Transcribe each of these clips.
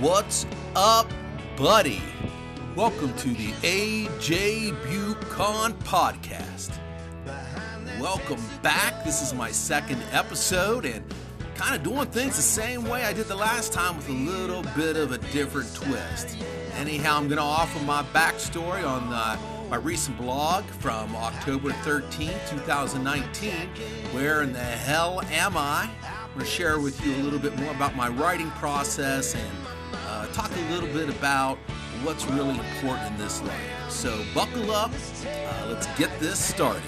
What's up, buddy? Welcome to the AJ Bucon podcast. Welcome back. This is my second episode and kind of doing things the same way I did the last time with a little bit of a different twist. Anyhow, I'm going to offer my backstory on uh, my recent blog from October 13, 2019. Where in the hell am I? I'm going to share with you a little bit more about my writing process and talk a little bit about what's really important in this life. So, buckle up. Uh, let's get this started.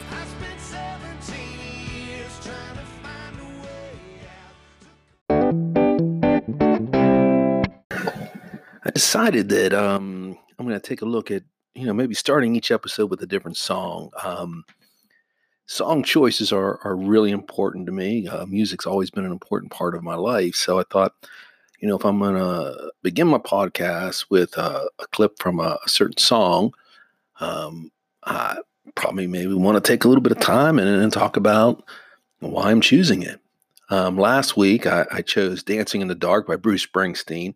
I decided that um, I'm going to take a look at, you know, maybe starting each episode with a different song. Um, song choices are are really important to me. Uh, music's always been an important part of my life, so I thought, you know, if I'm going to begin my podcast with uh, a clip from a, a certain song, um, I probably maybe want to take a little bit of time and, and talk about why I'm choosing it. Um, last week, I, I, chose "Dancing in the Dark" by Bruce Springsteen.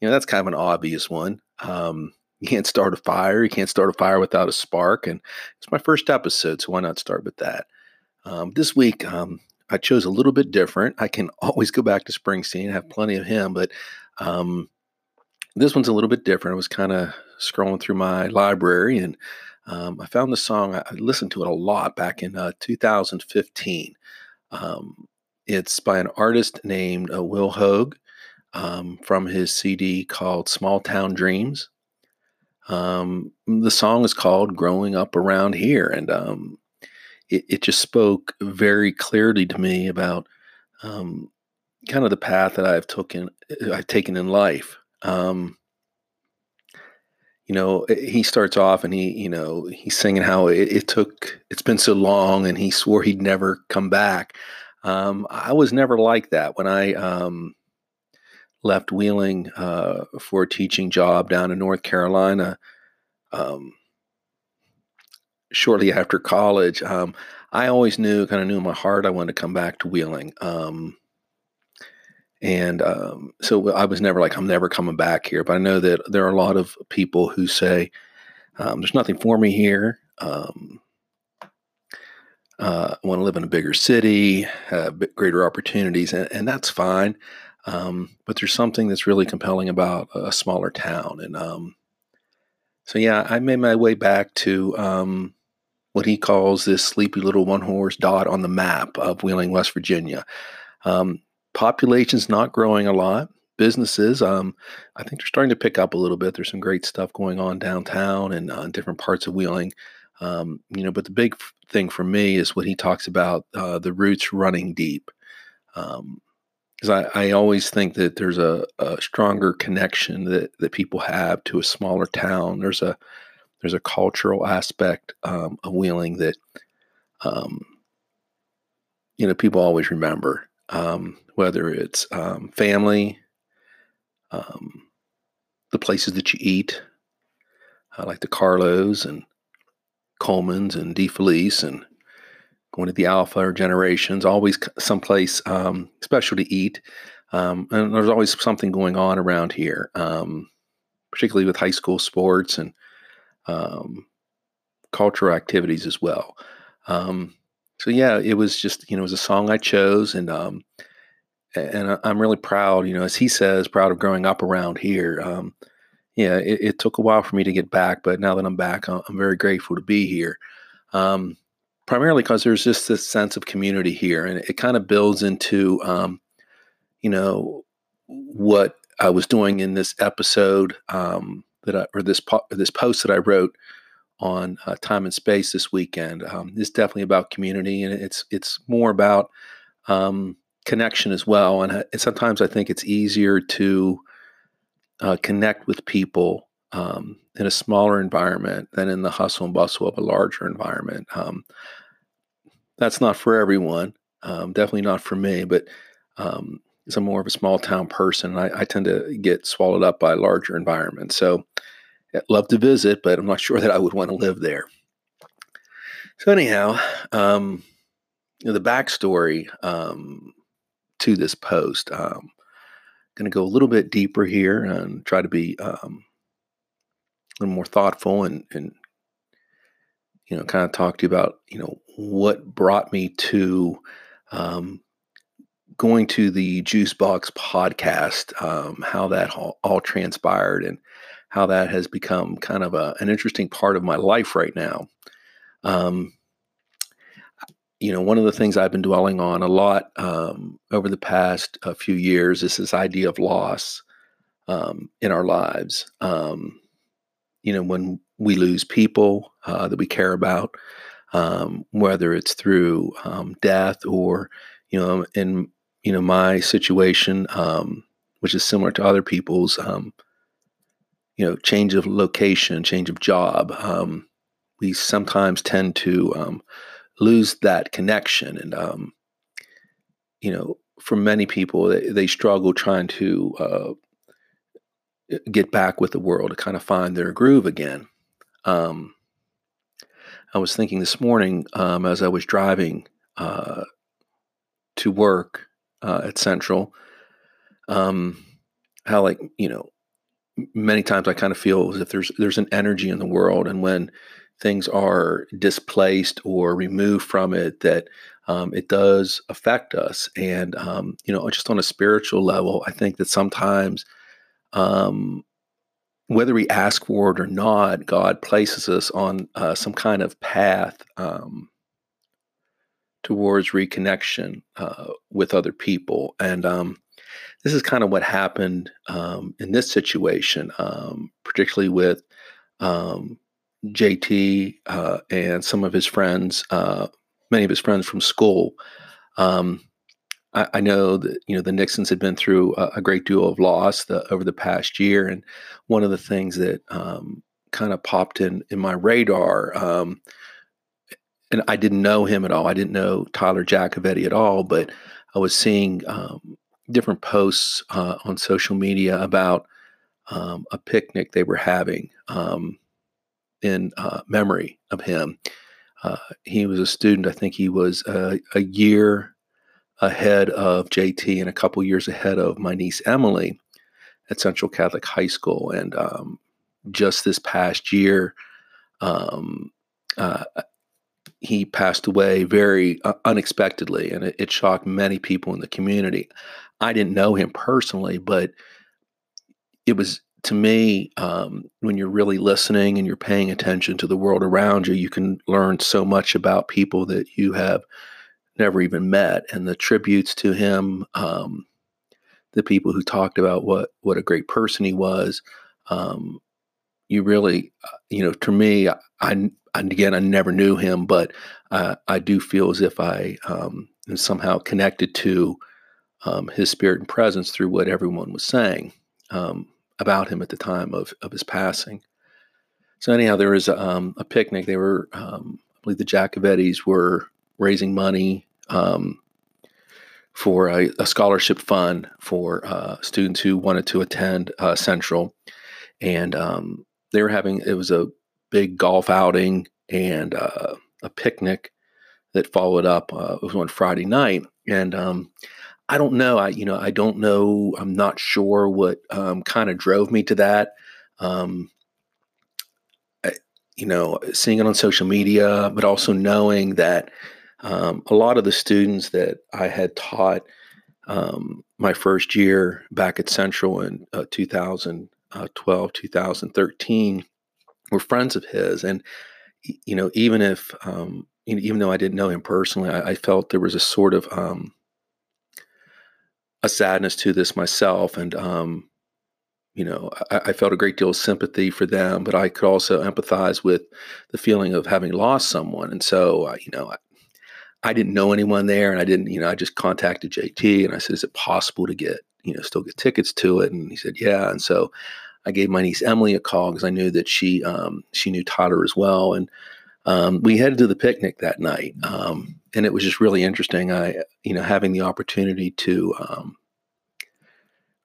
You know, that's kind of an obvious one. Um, you can't start a fire. You can't start a fire without a spark. And it's my first episode, so why not start with that? Um, this week, um, I chose a little bit different. I can always go back to Springsteen, I have plenty of him, but um, this one's a little bit different. I was kind of scrolling through my library and um, I found the song. I listened to it a lot back in uh, 2015. Um, it's by an artist named uh, Will Hoge um, from his CD called Small Town Dreams. Um, the song is called Growing Up Around Here. And um, it, it, just spoke very clearly to me about um, kind of the path that I've taken, I've taken in life. Um, you know, eh, he starts off and he, you know, he's singing how it, it took, it's been so long and he swore he'd never come back. Um, I was never like that when I, um, left Wheeling uh, for a teaching job down in North Carolina. Um, shortly after college, um, I always knew, kind of knew in my heart, I wanted to come back to Wheeling. Um, and um, so I was never like, I'm never coming back here. But I know that there are a lot of people who say, um, there's nothing for me here. Um, uh, I want to live in a bigger city, have greater opportunities, and, and that's fine. Um, but there's something that's really compelling about a smaller town. And so, yeah, I made my way back to what he calls this sleepy little one horse dot on the map of Wheeling, West Virginia. Um, population's not growing a lot. Businesses, um, I think they're starting to pick up a little bit. There's some great stuff going on downtown and uh, different parts of Wheeling. Um, you know, but the big thing for me is what he talks about uh, the roots running deep. Um, because I, I always think that there's a, a, stronger connection that, that people have to a smaller town. There's a there's a cultural aspect um, of Wheeling that um, you know people always remember, um, whether it's um, family, um, the places that you eat, uh, like the Carlos and Coleman's and DeFelice and going to the Alpha or Generations, always someplace um, special to eat. And there's always something going on around here, particularly with high school sports and um, cultural activities as well. Um, so yeah, it was just you know it was a song I chose, and um, and I'm really proud. You know, as he says, proud of growing up around here. Um, yeah, it, it, took a while for me to get back, but now that I'm back, I'm very grateful to be here. Um, primarily because there's just this sense of community here, and it kind of builds into, um, you know, what I was doing in this episode um, that I, or this po- this post that I wrote on uh, time and space this weekend. Um, is definitely about community, and it's it's more about um, connection as well. And, and, sometimes I think it's easier to uh, connect with people um, in a smaller environment than in the hustle and bustle of a larger environment. Um, that's not for everyone. Um, definitely not for me, but I'm more of a small town person, I, I, tend to get swallowed up by larger environments. So I'd love to visit, but I'm not sure that I would want to live there. So anyhow, um, you know, the backstory um, to this post, um, going to go a little bit deeper here and try to be um, a little more thoughtful and, and you know, kind of talk to you about, you know, what brought me to um, going to the Juice Box podcast, um, how that all, all, transpired, and how that has become kind of a, an interesting part of my life right now. Um, you know, one of the things I've been dwelling on a lot um, over the past uh, few years is this idea of loss um, in our lives. Um, you know, when we lose people uh, that we care about, um, whether it's through death or, you know, in you know my situation, um, which is similar to other people's, you know, change of location, change of job. we sometimes tend to lose that connection. And, um, you know, for many people, they, they struggle trying to uh, get back with the world to kind of find their groove again. Um, I was thinking this morning um, as I was driving uh, to work uh, at Central, um, how like you know, many times I kind of feel as if there's there's an energy in the world, and when things are displaced or removed from it that um, it does affect us and um, you know just on a spiritual level i think that sometimes um, whether we ask for it or not god places us on uh, some kind of path um, towards reconnection uh, with other people and um, this is kind of what happened um, in this situation particularly with um, JT uh, and some of his friends, uh, many of his friends from school. Um, I, I, know that you know the Nixons had been through a, a great deal of loss the, over the past year, and one of the things that um, kind of popped in in my radar, um, and I didn't know him at all. I didn't know Tyler Jacovetti at all, but I was seeing um, different posts uh, on social media about um, a picnic they were having. Um, in uh, memory of him. Uh, he was a student. I think he was a, a, year ahead of JT and a couple years ahead of my niece Emily at Central Catholic High School. And um, just this past year, um, uh, he passed away very uh, unexpectedly, and it, it shocked many people in the community. I didn't know him personally, but it was to me, um, when you're really listening and you're paying attention to the world around you, you can learn so much about people that you have never even met. And the tributes to him, um, the people who talked about what what a great person he was, um, you really, uh, you know, to me, I, I again, I never knew him, but uh, I do feel as if I um, am somehow connected to um, his spirit and presence through what everyone was saying. Um, about him at the time of, of his passing. So anyhow, there was um, a picnic. They were, um, I believe, the Jacovettis were raising money um, for a, a, scholarship fund for uh, students who wanted to attend uh, Central, and they were having it was a big golf outing and uh, a picnic that followed up. Uh, it was on Friday night, and um, I don't know. I you know I don't know. I'm not sure what um, kind of drove me to that. Um, I, you know, seeing it on social media, but also knowing that um, a lot of the students that I had taught um, my first year back at Central in uh, 2012, 2013 were friends of his, and you know, even if um, even though I didn't know him personally, I, I felt there was a sort of um, a sadness to this myself, and um, you know, I, I, felt a great deal of sympathy for them, but I could also empathize with the feeling of having lost someone. And so, uh, you know, I, I, didn't know anyone there, and I didn't, you know, I just contacted JT and I said, "Is it possible to get, you know, still get tickets to it?" And he said, "Yeah." And so, I gave my niece Emily a call because I knew that she um, she knew Tyler as well, and um, we headed to the picnic that night. Um, and it was just really interesting. I, you know, having the opportunity to um,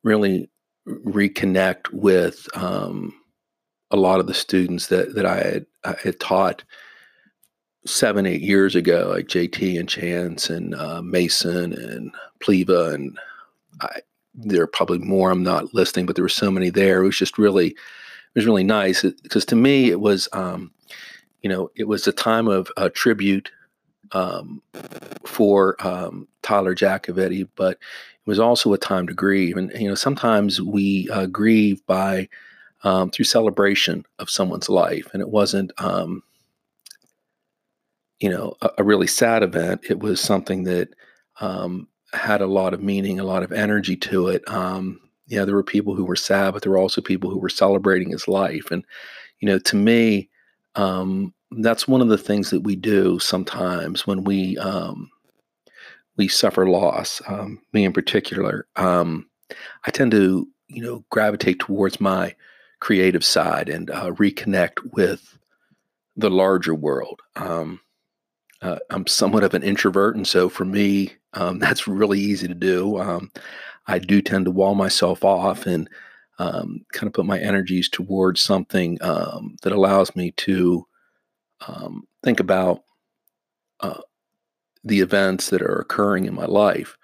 really reconnect with um, a lot of the students that that I had, I had taught seven, eight years ago, like JT and Chance and uh, Mason and Pleva, and I, there are probably more I'm not listing, but there were so many there. It was just really, it was really nice because to me it was, um, you know, it was a time of uh, tribute um, for um, Tyler Jacovetti, but it was also a time to grieve. And you know, sometimes we uh, grieve by um, through celebration of someone's life, and it wasn't, um, you know, a, a, really sad event. It was something that um, had a lot of meaning, a lot of energy to it. Um, yeah, there were people who were sad, but there were also people who were celebrating his life. And you know, to me, um, that's one of the things that we do sometimes when we um, we suffer loss. Um, me in particular, um, I tend to you know gravitate towards my creative side and uh, reconnect with the larger world. Um, uh, I'm somewhat of an introvert, and so for me, um, that's really easy to do. Um, I do tend to wall myself off and um, kind of put my energies towards something um, that allows me to um, think about uh, the events that are occurring in my life.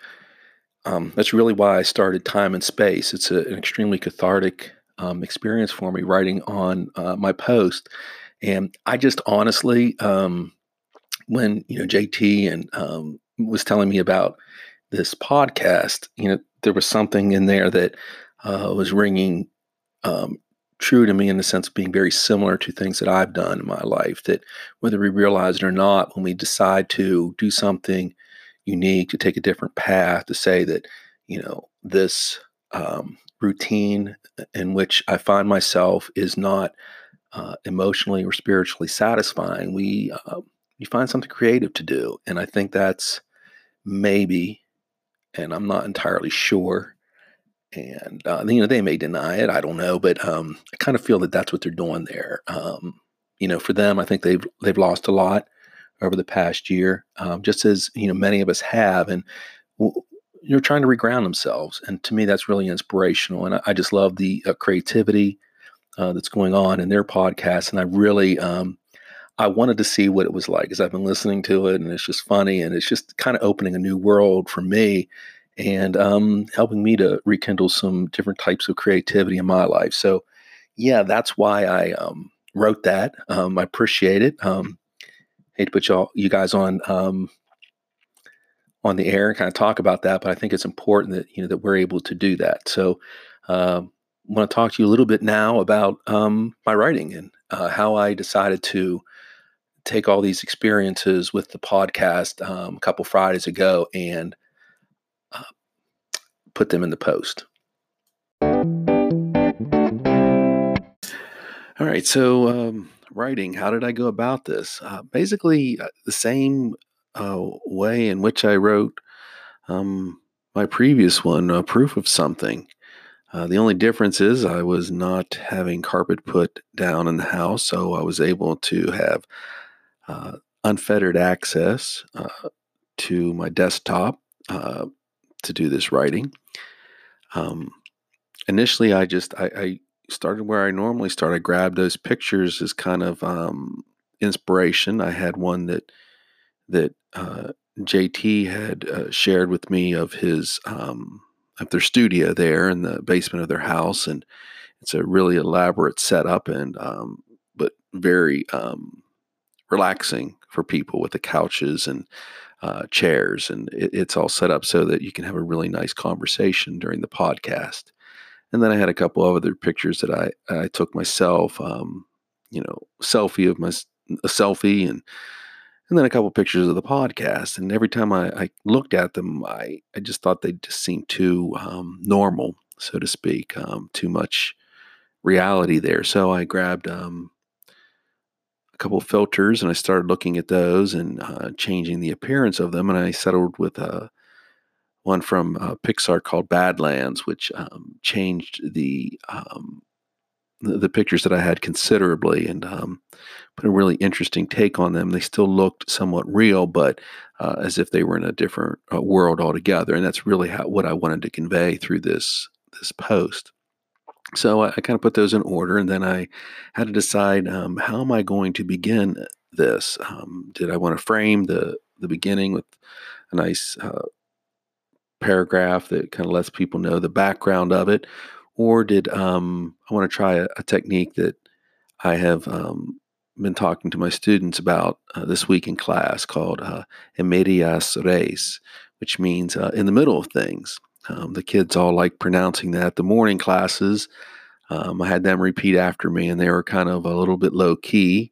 Um, that's really why I started Time and Space. It's a, an extremely cathartic experience for me writing on uh, my post. And I just honestly, um, when you know JT and um, was telling me about this podcast, you know, there was something in there that uh, was ringing um, true to me in the sense of being very similar to things that I've done in my life. That whether we realize it or not, when we decide to do something unique, to take a different path, to say that, you know, this um, routine in which I find myself is not uh, emotionally or spiritually satisfying, we uh, you find something creative to do, and I think that's maybe, and I'm not entirely sure, and uh, you know they may deny it i don't know but um, i kind of feel that that's what they're doing there. Um, you know for them i think they've they've lost a lot over the past year um, just as you know many of us have and w- you're trying to reground themselves and to me that's really inspirational and i, I just love the uh, creativity uh, that's going on in their podcast and i really um, I wanted to see what it was like because I've been listening to it and it's just funny and it's just kind of opening a new world for me and um, helping me to rekindle some different types of creativity in my life. So, yeah, that's why I um, wrote that. Um, I appreciate it. Um, hate to put y'all, you guys on um, on the air and kind of talk about that, but I think it's important that you know that we're able to do that. So, uh, I want to talk to you a little bit now about um, my writing and uh, how I decided to take all these experiences with the podcast um, a couple Fridays ago and put them in the post. All right, so um, writing, how did I go about this? Uh, basically, uh, the same uh, way in which I wrote um, my previous one, uh, Proof of Something. Uh, the only difference is I was not having carpet put down in the house, so I was able to have uh, unfettered access to my desktop to do this writing. Um, initially, I just I, I, started where I normally start. I grabbed those pictures as kind of um, inspiration. I had one that that uh, JT had uh, shared with me of his um, of their studio there in the basement of their house, and it's a really elaborate setup and um, but very um, relaxing for people with the couches and uh, chairs, and it, it's all set up so that you can have a really nice conversation during the podcast. And then I had a couple of other pictures that I I took myself, um, you know, selfie of my a selfie and and then a couple pictures of the podcast. And every time I, I, looked at them, I, I just thought they just seemed too um, normal, so to speak, um, too much reality there. So I grabbed um, couple filters and I started looking at those and uh, changing the appearance of them. And I settled with uh, one from uh, Pixar called Badlands, which um, changed the, um, the, the pictures that I had considerably and um, put a really interesting take on them. They still looked somewhat real, but uh, as if they were in a different uh, world altogether. And that's really how, what I wanted to convey through this this post. So I, I kind of put those in order, and then I had to decide um, how am I going to begin this. Um, did I want to frame the the beginning with a nice uh, paragraph that kind of lets people know the background of it, or did um, I want to try a, a, technique that I have um, been talking to my students about uh, this week in class called uh, medias res, which means uh, in the middle of things. Um, the kids all like pronouncing that. The morning classes, um, I had them repeat after me, and they were kind of a little bit low key.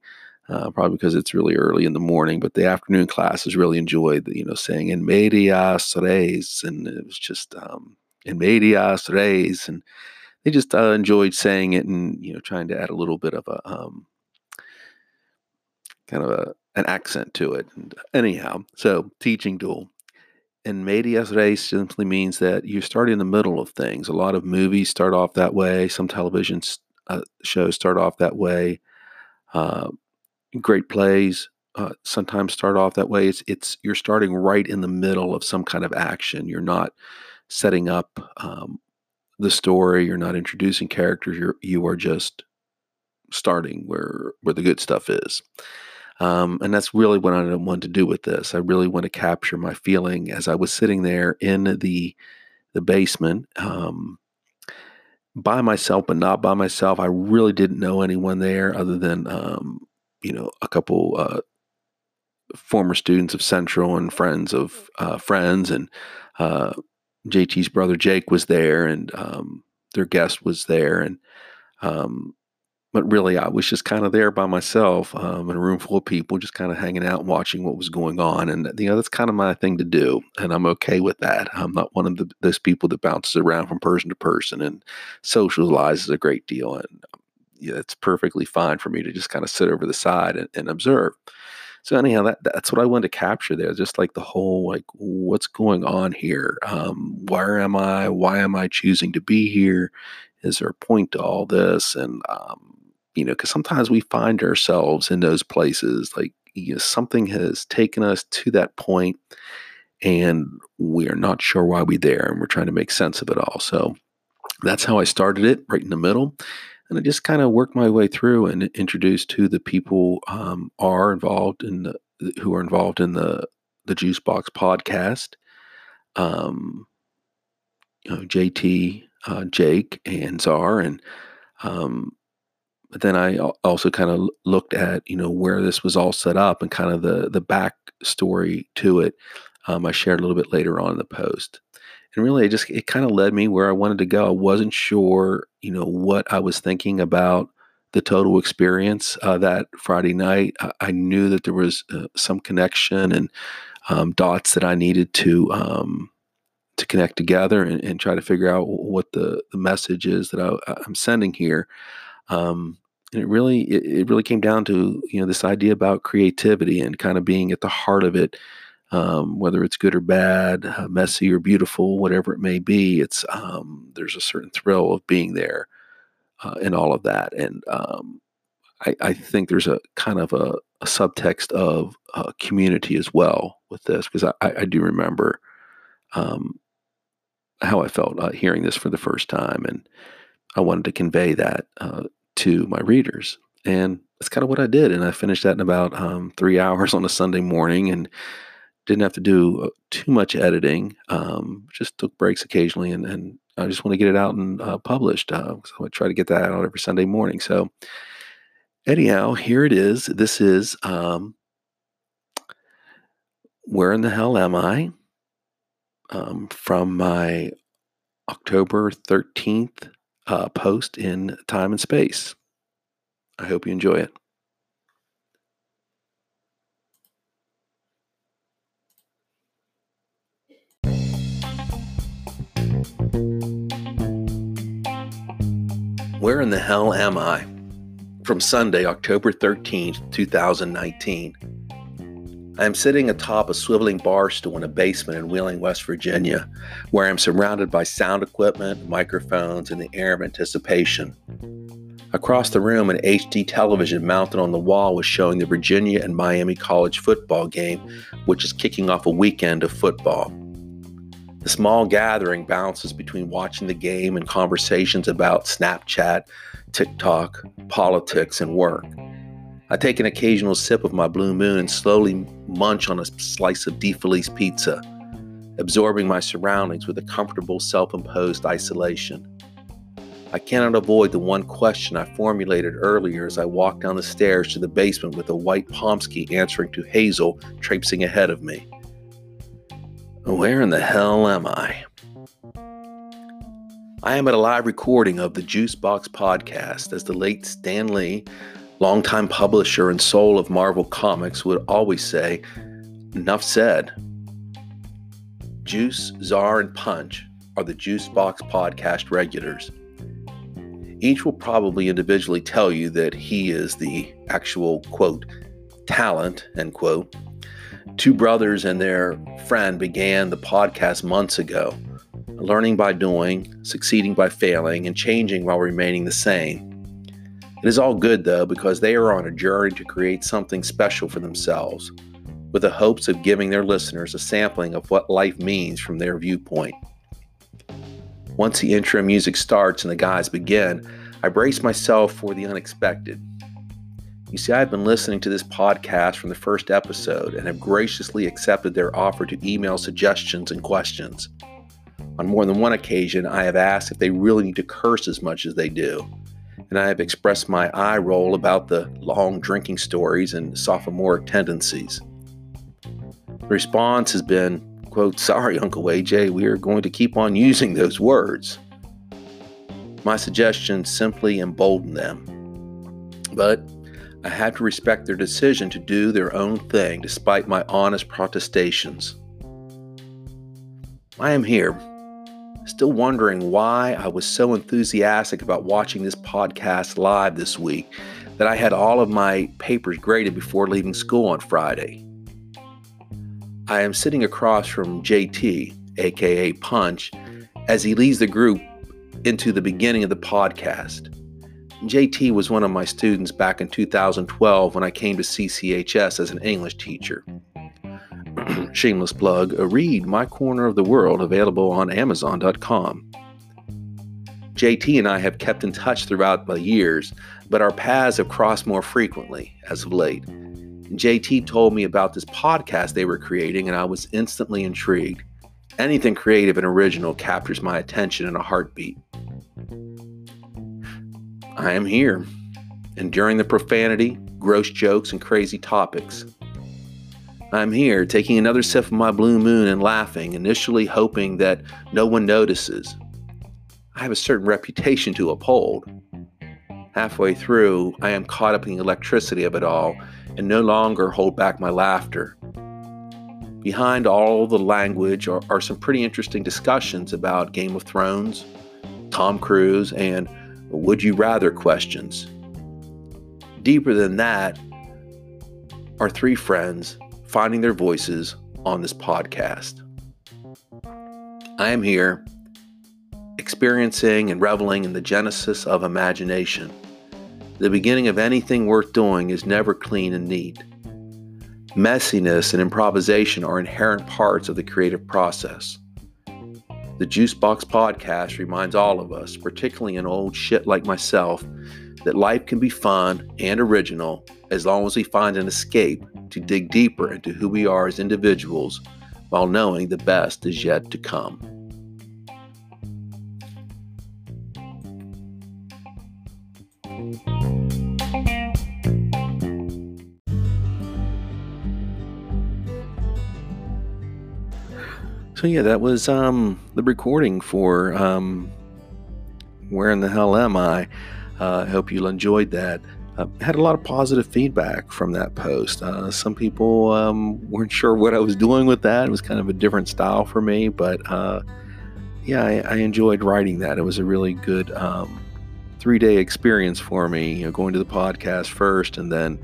Uh, probably because it's really early in the morning. But the afternoon classes really enjoyed, the, you know, saying "in medias res," and it was just um, "in medias res," and they just uh, enjoyed saying it and you know trying to add a little bit of a um, kind of a, an accent to it. And anyhow, so teaching dual. And medias res simply means that you start in the middle of things. A lot of movies start off that way. Some television uh, shows start off that way. Uh, great plays uh, sometimes start off that way. It's it's you're starting right in the middle of some kind of action. You're not setting up um, the story. You're not introducing characters. You're you are just starting where where the good stuff is. Um, and that's really what I wanted to do with this. I really want to capture my feeling as I was sitting there in the the basement um, by myself, but not by myself. I really didn't know anyone there other than um, you know a couple uh, former students of Central and friends of uh, friends and uh, JT's brother Jake was there, and um, their guest was there, and um, but really I was just kind of there by myself um, in a room full of people, just kind of hanging out and watching what was going on, and you know that's kind of my thing to do, and I'm okay with that. I'm not one of the, those people that bounces around from person to person and socializes a great deal, and um, yeah, it's perfectly fine for me to just kind of sit over the side and, and observe. So anyhow, that that's what I wanted to capture there. Just like the whole like what's going on here? Um, where am I? Why am I choosing to be here? Is there a point to all this? And um, you know, because sometimes we find ourselves in those places like you know, something has taken us to that point, and we are not sure why we're there, and we're trying to make sense of it all. So that's how I started it, right in the middle and I just kind of worked my way through and introduced who the people um, are involved in the who are involved in the the Juice Box podcast. Um, you know, JT, uh, Jake, and Czar, and um, but then I also kind of looked at you know where this was all set up and kind of the the backstory to it. Um, I shared a little bit later on in the post and really it just it kind of led me where I wanted to go. I wasn't sure, you know, what I was thinking about the total experience uh, that Friday night. I, I, knew that there was uh, some connection and um, dots that I needed to um, to connect together and, and, try to figure out what the the message is that I, am sending here. Um, and it really it, it really came down to you know this idea about creativity and kind of being at the heart of it um, whether it's good or bad, uh, messy or beautiful, whatever it may be. It's um, there's a certain thrill of being there uh, in all of that, and um, I, I, think there's a kind of a, a subtext of uh, community as well with this because I, I, do remember um, how I felt uh, hearing this for the first time, and I wanted to convey that uh, to my readers, and that's kind of what I did, and I finished that in about um, three hours on a Sunday morning, and didn't have to do uh, too much editing. Um, just took breaks occasionally, and, and I just want to get it out and uh, published. Uh, so I try to get that out every Sunday morning. So, anyhow, here it is. This is um, where in the hell am I? Um, from my October thirteenth uh, post in Time and Space. I hope you enjoy it. Where in the hell am I? From Sunday, October 13th, 2019. I am sitting atop a swiveling bar stool in a basement in Wheeling, West Virginia, where I am surrounded by sound equipment, microphones, and the air of anticipation. Across the room, an HD television mounted on the wall was showing the Virginia and Miami College football game, which is kicking off a weekend of football. The small gathering bounces between watching the game and conversations about Snapchat, TikTok, politics, and work. I take an occasional sip of my Blue Moon and slowly munch on a slice of DeFelice pizza. absorbing my surroundings with a comfortable self imposed isolation. I cannot avoid the one question I formulated earlier as I walked down the stairs to the basement with a white Pomsky answering to Hazel traipsing ahead of me. Where in the hell am I? I am at a live recording of the Juicebox podcast as the late Stan Lee, longtime publisher and soul of Marvel Comics, would always say, Enough said. Juice, Czar, and Punch are the Juicebox podcast regulars. Each will probably individually tell you that he is the actual, quote, talent, end quote. Two brothers and their friend began the podcast months ago, learning by doing, succeeding by failing, and changing while remaining the same. It is all good, though, because they are on a journey to create something special for themselves, with the hopes of giving their listeners a sampling of what life means from their viewpoint. Once the intro music starts and the guys begin, I brace myself for the unexpected. You see, I've been listening to this podcast from the first episode and have graciously accepted their offer to email suggestions and questions. On more than one occasion, I have asked if they really need to curse as much as they do, and I have expressed my eye roll about the long drinking stories and sophomoric tendencies. The response has been quote, Sorry, Uncle AJ, we are going to keep on using those words. My suggestion simply emboldened them. But I had to respect their decision to do their own thing despite my honest protestations. I am here, still wondering why I was so enthusiastic about watching this podcast live this week that I had all of my papers graded before leaving school on Friday. I am sitting across from JT, aka Punch, as he leads the group into the beginning of the podcast. JT was one of my students back in 2012 when I came to CCHS as an English teacher. Shameless plug, a read My Corner of the World available on Amazon.com. JT and I have kept in touch throughout the years, but our paths have crossed more frequently as of late. JT told me about this podcast they were creating, and I was instantly intrigued. Anything creative and original captures my attention in a heartbeat. I am here, enduring the profanity, gross jokes, and crazy topics. I'm here, taking another sip of my blue moon and laughing, initially hoping that no one notices. I have a certain reputation to uphold. Halfway through, I am caught up in the electricity of it all and no longer hold back my laughter. Behind all the language are, are, some pretty interesting discussions about Game of Thrones, Tom Cruise, and would you rather questions. Deeper than that are three friends finding their voices on this podcast. I am here experiencing and reveling in the genesis of imagination. The beginning of anything worth doing is never clean and neat. Messiness and improvisation are inherent parts of the creative process. The Juicebox podcast reminds all of us, particularly an old shit like myself, that life can be fun and original as long as we find an escape to dig deeper into who we are as individuals while knowing the best is yet to come. So yeah, that was um, the recording for um, "Where in the Hell Am I?" Uh, I hope you enjoyed that. Uh, had a lot of positive feedback from that post. Uh, some people um, weren't sure what I was doing with that. It was kind of a different style for me, but uh, yeah, I, I, enjoyed writing that. It was a really good um, three day experience for me. You know, going to the podcast first, and then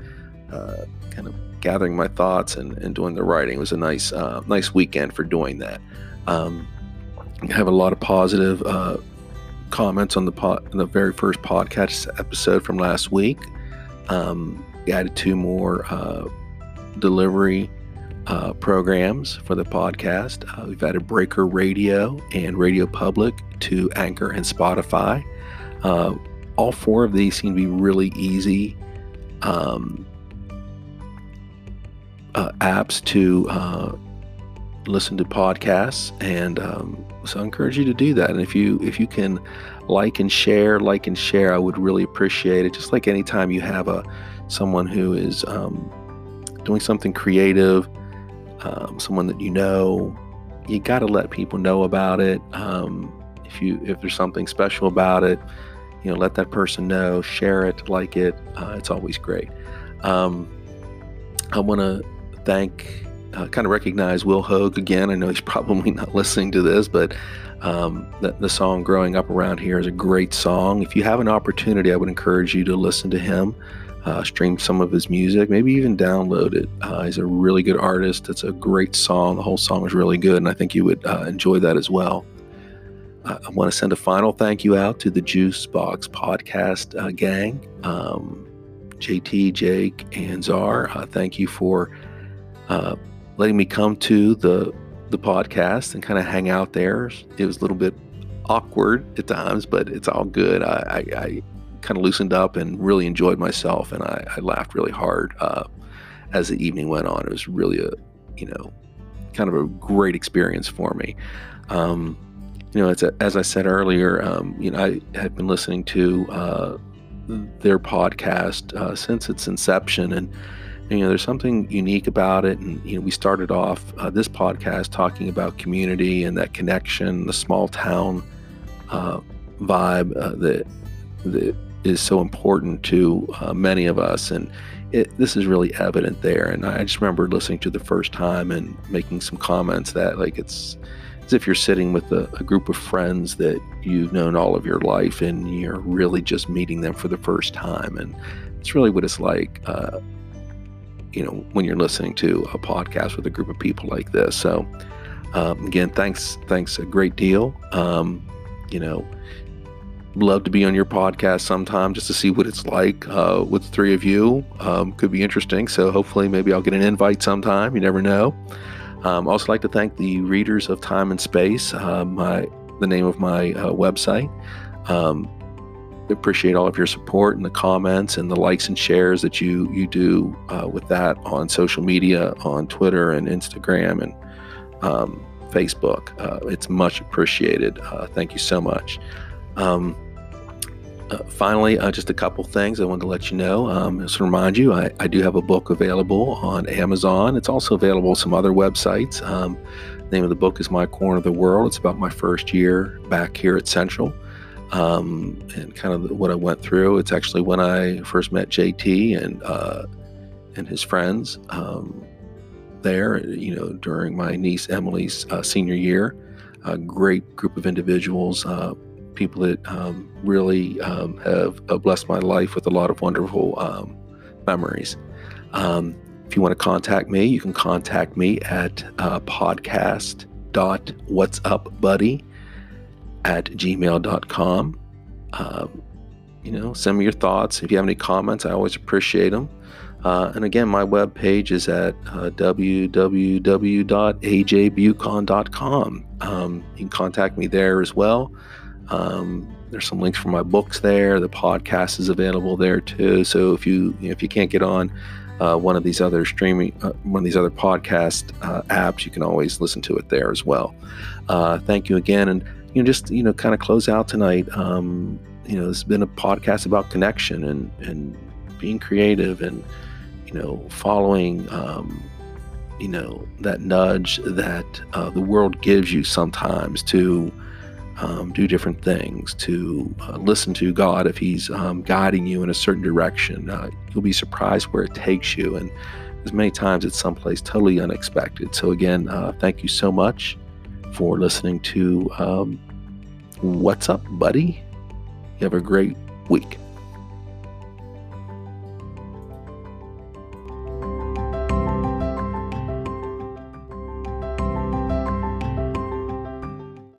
uh, kind of gathering my thoughts and, and doing the writing. It was a nice uh, nice weekend for doing that. Um, I have a lot of positive uh, comments on the pod, the very first podcast episode from last week. Um, we added two more uh, delivery uh, programs for the podcast. Uh, we've added Breaker Radio and Radio Public to Anchor and Spotify. Uh, all four of these seem to be really easy um, uh, apps to uh, listen to podcasts, and um, so I encourage you to do that. And if you if you can like and share, like and share, I would really appreciate it. Just like anytime you have a someone who is um, doing something creative, um, someone that you know, you got to let people know about it. Um, if you if there's something special about it, you know, let that person know, share it, like it. Uh, it's always great. Um, I want to thank, uh, kind of recognize Will Hoge again. I know he's probably not listening to this, but um, the, the, song Growing Up Around Here is a great song. If you have an opportunity, I would encourage you to listen to him, uh, stream some of his music, maybe even download it. Uh, he's a really good artist. It's a great song. The whole song is really good, and I think you would uh, enjoy that as well. I want to send a final thank you out to the Juice Box podcast uh, gang. Um, JT, Jake, and Czar. Uh, thank you for uh, letting me come to the the podcast and kind of hang out there. It was a little bit awkward at times, but it's all good. I, I, I kind of loosened up and really enjoyed myself, and I, I laughed really hard uh, as the evening went on. It was really a, you know, kind of a great experience for me. Um, you know, it's a, as I said earlier, um, you know, I had been listening to uh, their podcast uh, since its inception, and you know, there's something unique about it. And you know, we started off uh, this podcast talking about community and that connection, the small town uh, vibe uh, that that is so important to uh, many of us, and it, this is really evident there. And I just remember listening to the first time and making some comments that like it's as if you're sitting with a, a, group of friends that you've known all of your life and you're really just meeting them for the first time. And it's really what it's like, uh, you know, when you're listening to a podcast with a group of people like this. So, um, again, thanks, thanks a great deal. Um, you know, love to be on your podcast sometime just to see what it's like uh, with three of you. Um, could be interesting. So hopefully, maybe I'll get an invite sometime. You never know. Um, also like to thank the readers of Time and Space, uh, my the name of my uh, website. Um, appreciate all of your support and the comments and the likes and shares that you you do uh, with that on social media, on Twitter and Instagram and um, Facebook. Uh, it's much appreciated. Uh, thank you so much. Um, uh, finally, uh, just a couple things I wanted to let you know. Um, just to remind you, I, I, do have a book available on Amazon. It's also available some other websites. Um, the name of the book is My Corner of the World. It's about my first year back here at Central um, and kind of what I went through. It's actually when I first met JT and uh, and his friends um, there. You know, during my niece Emily's uh, senior year. A great group of individuals uh, people that um, really um, have uh, blessed my life with a lot of wonderful um, memories. Um, if you want to contact me, you can contact me at uh, podcast.whatsupbuddy at gmail.com. Um, you know, send me your thoughts. If you have any comments, I always appreciate them. Uh, and again, my web page is at uh, www.ajbucon.com. Um, you can contact me there as well. Um, there's some links for my books there. The podcast is available there too. So if you, you know, if you can't get on uh, one of these other streaming, uh, one of these other podcast uh, apps, you can always listen to it there as well. Uh, thank you again, and you know, just you know, kind of close out tonight. Um, you know, has been a podcast about connection and and being creative and you know, following. Um, you know that nudge that uh, the world gives you sometimes to um, do different things, to uh, listen to God if He's um, guiding you in a certain direction. Uh, you'll be surprised where it takes you, and as many times it's someplace totally unexpected. So, again, uh, thank you so much for listening to um, What's Up, Buddy? You have a great week.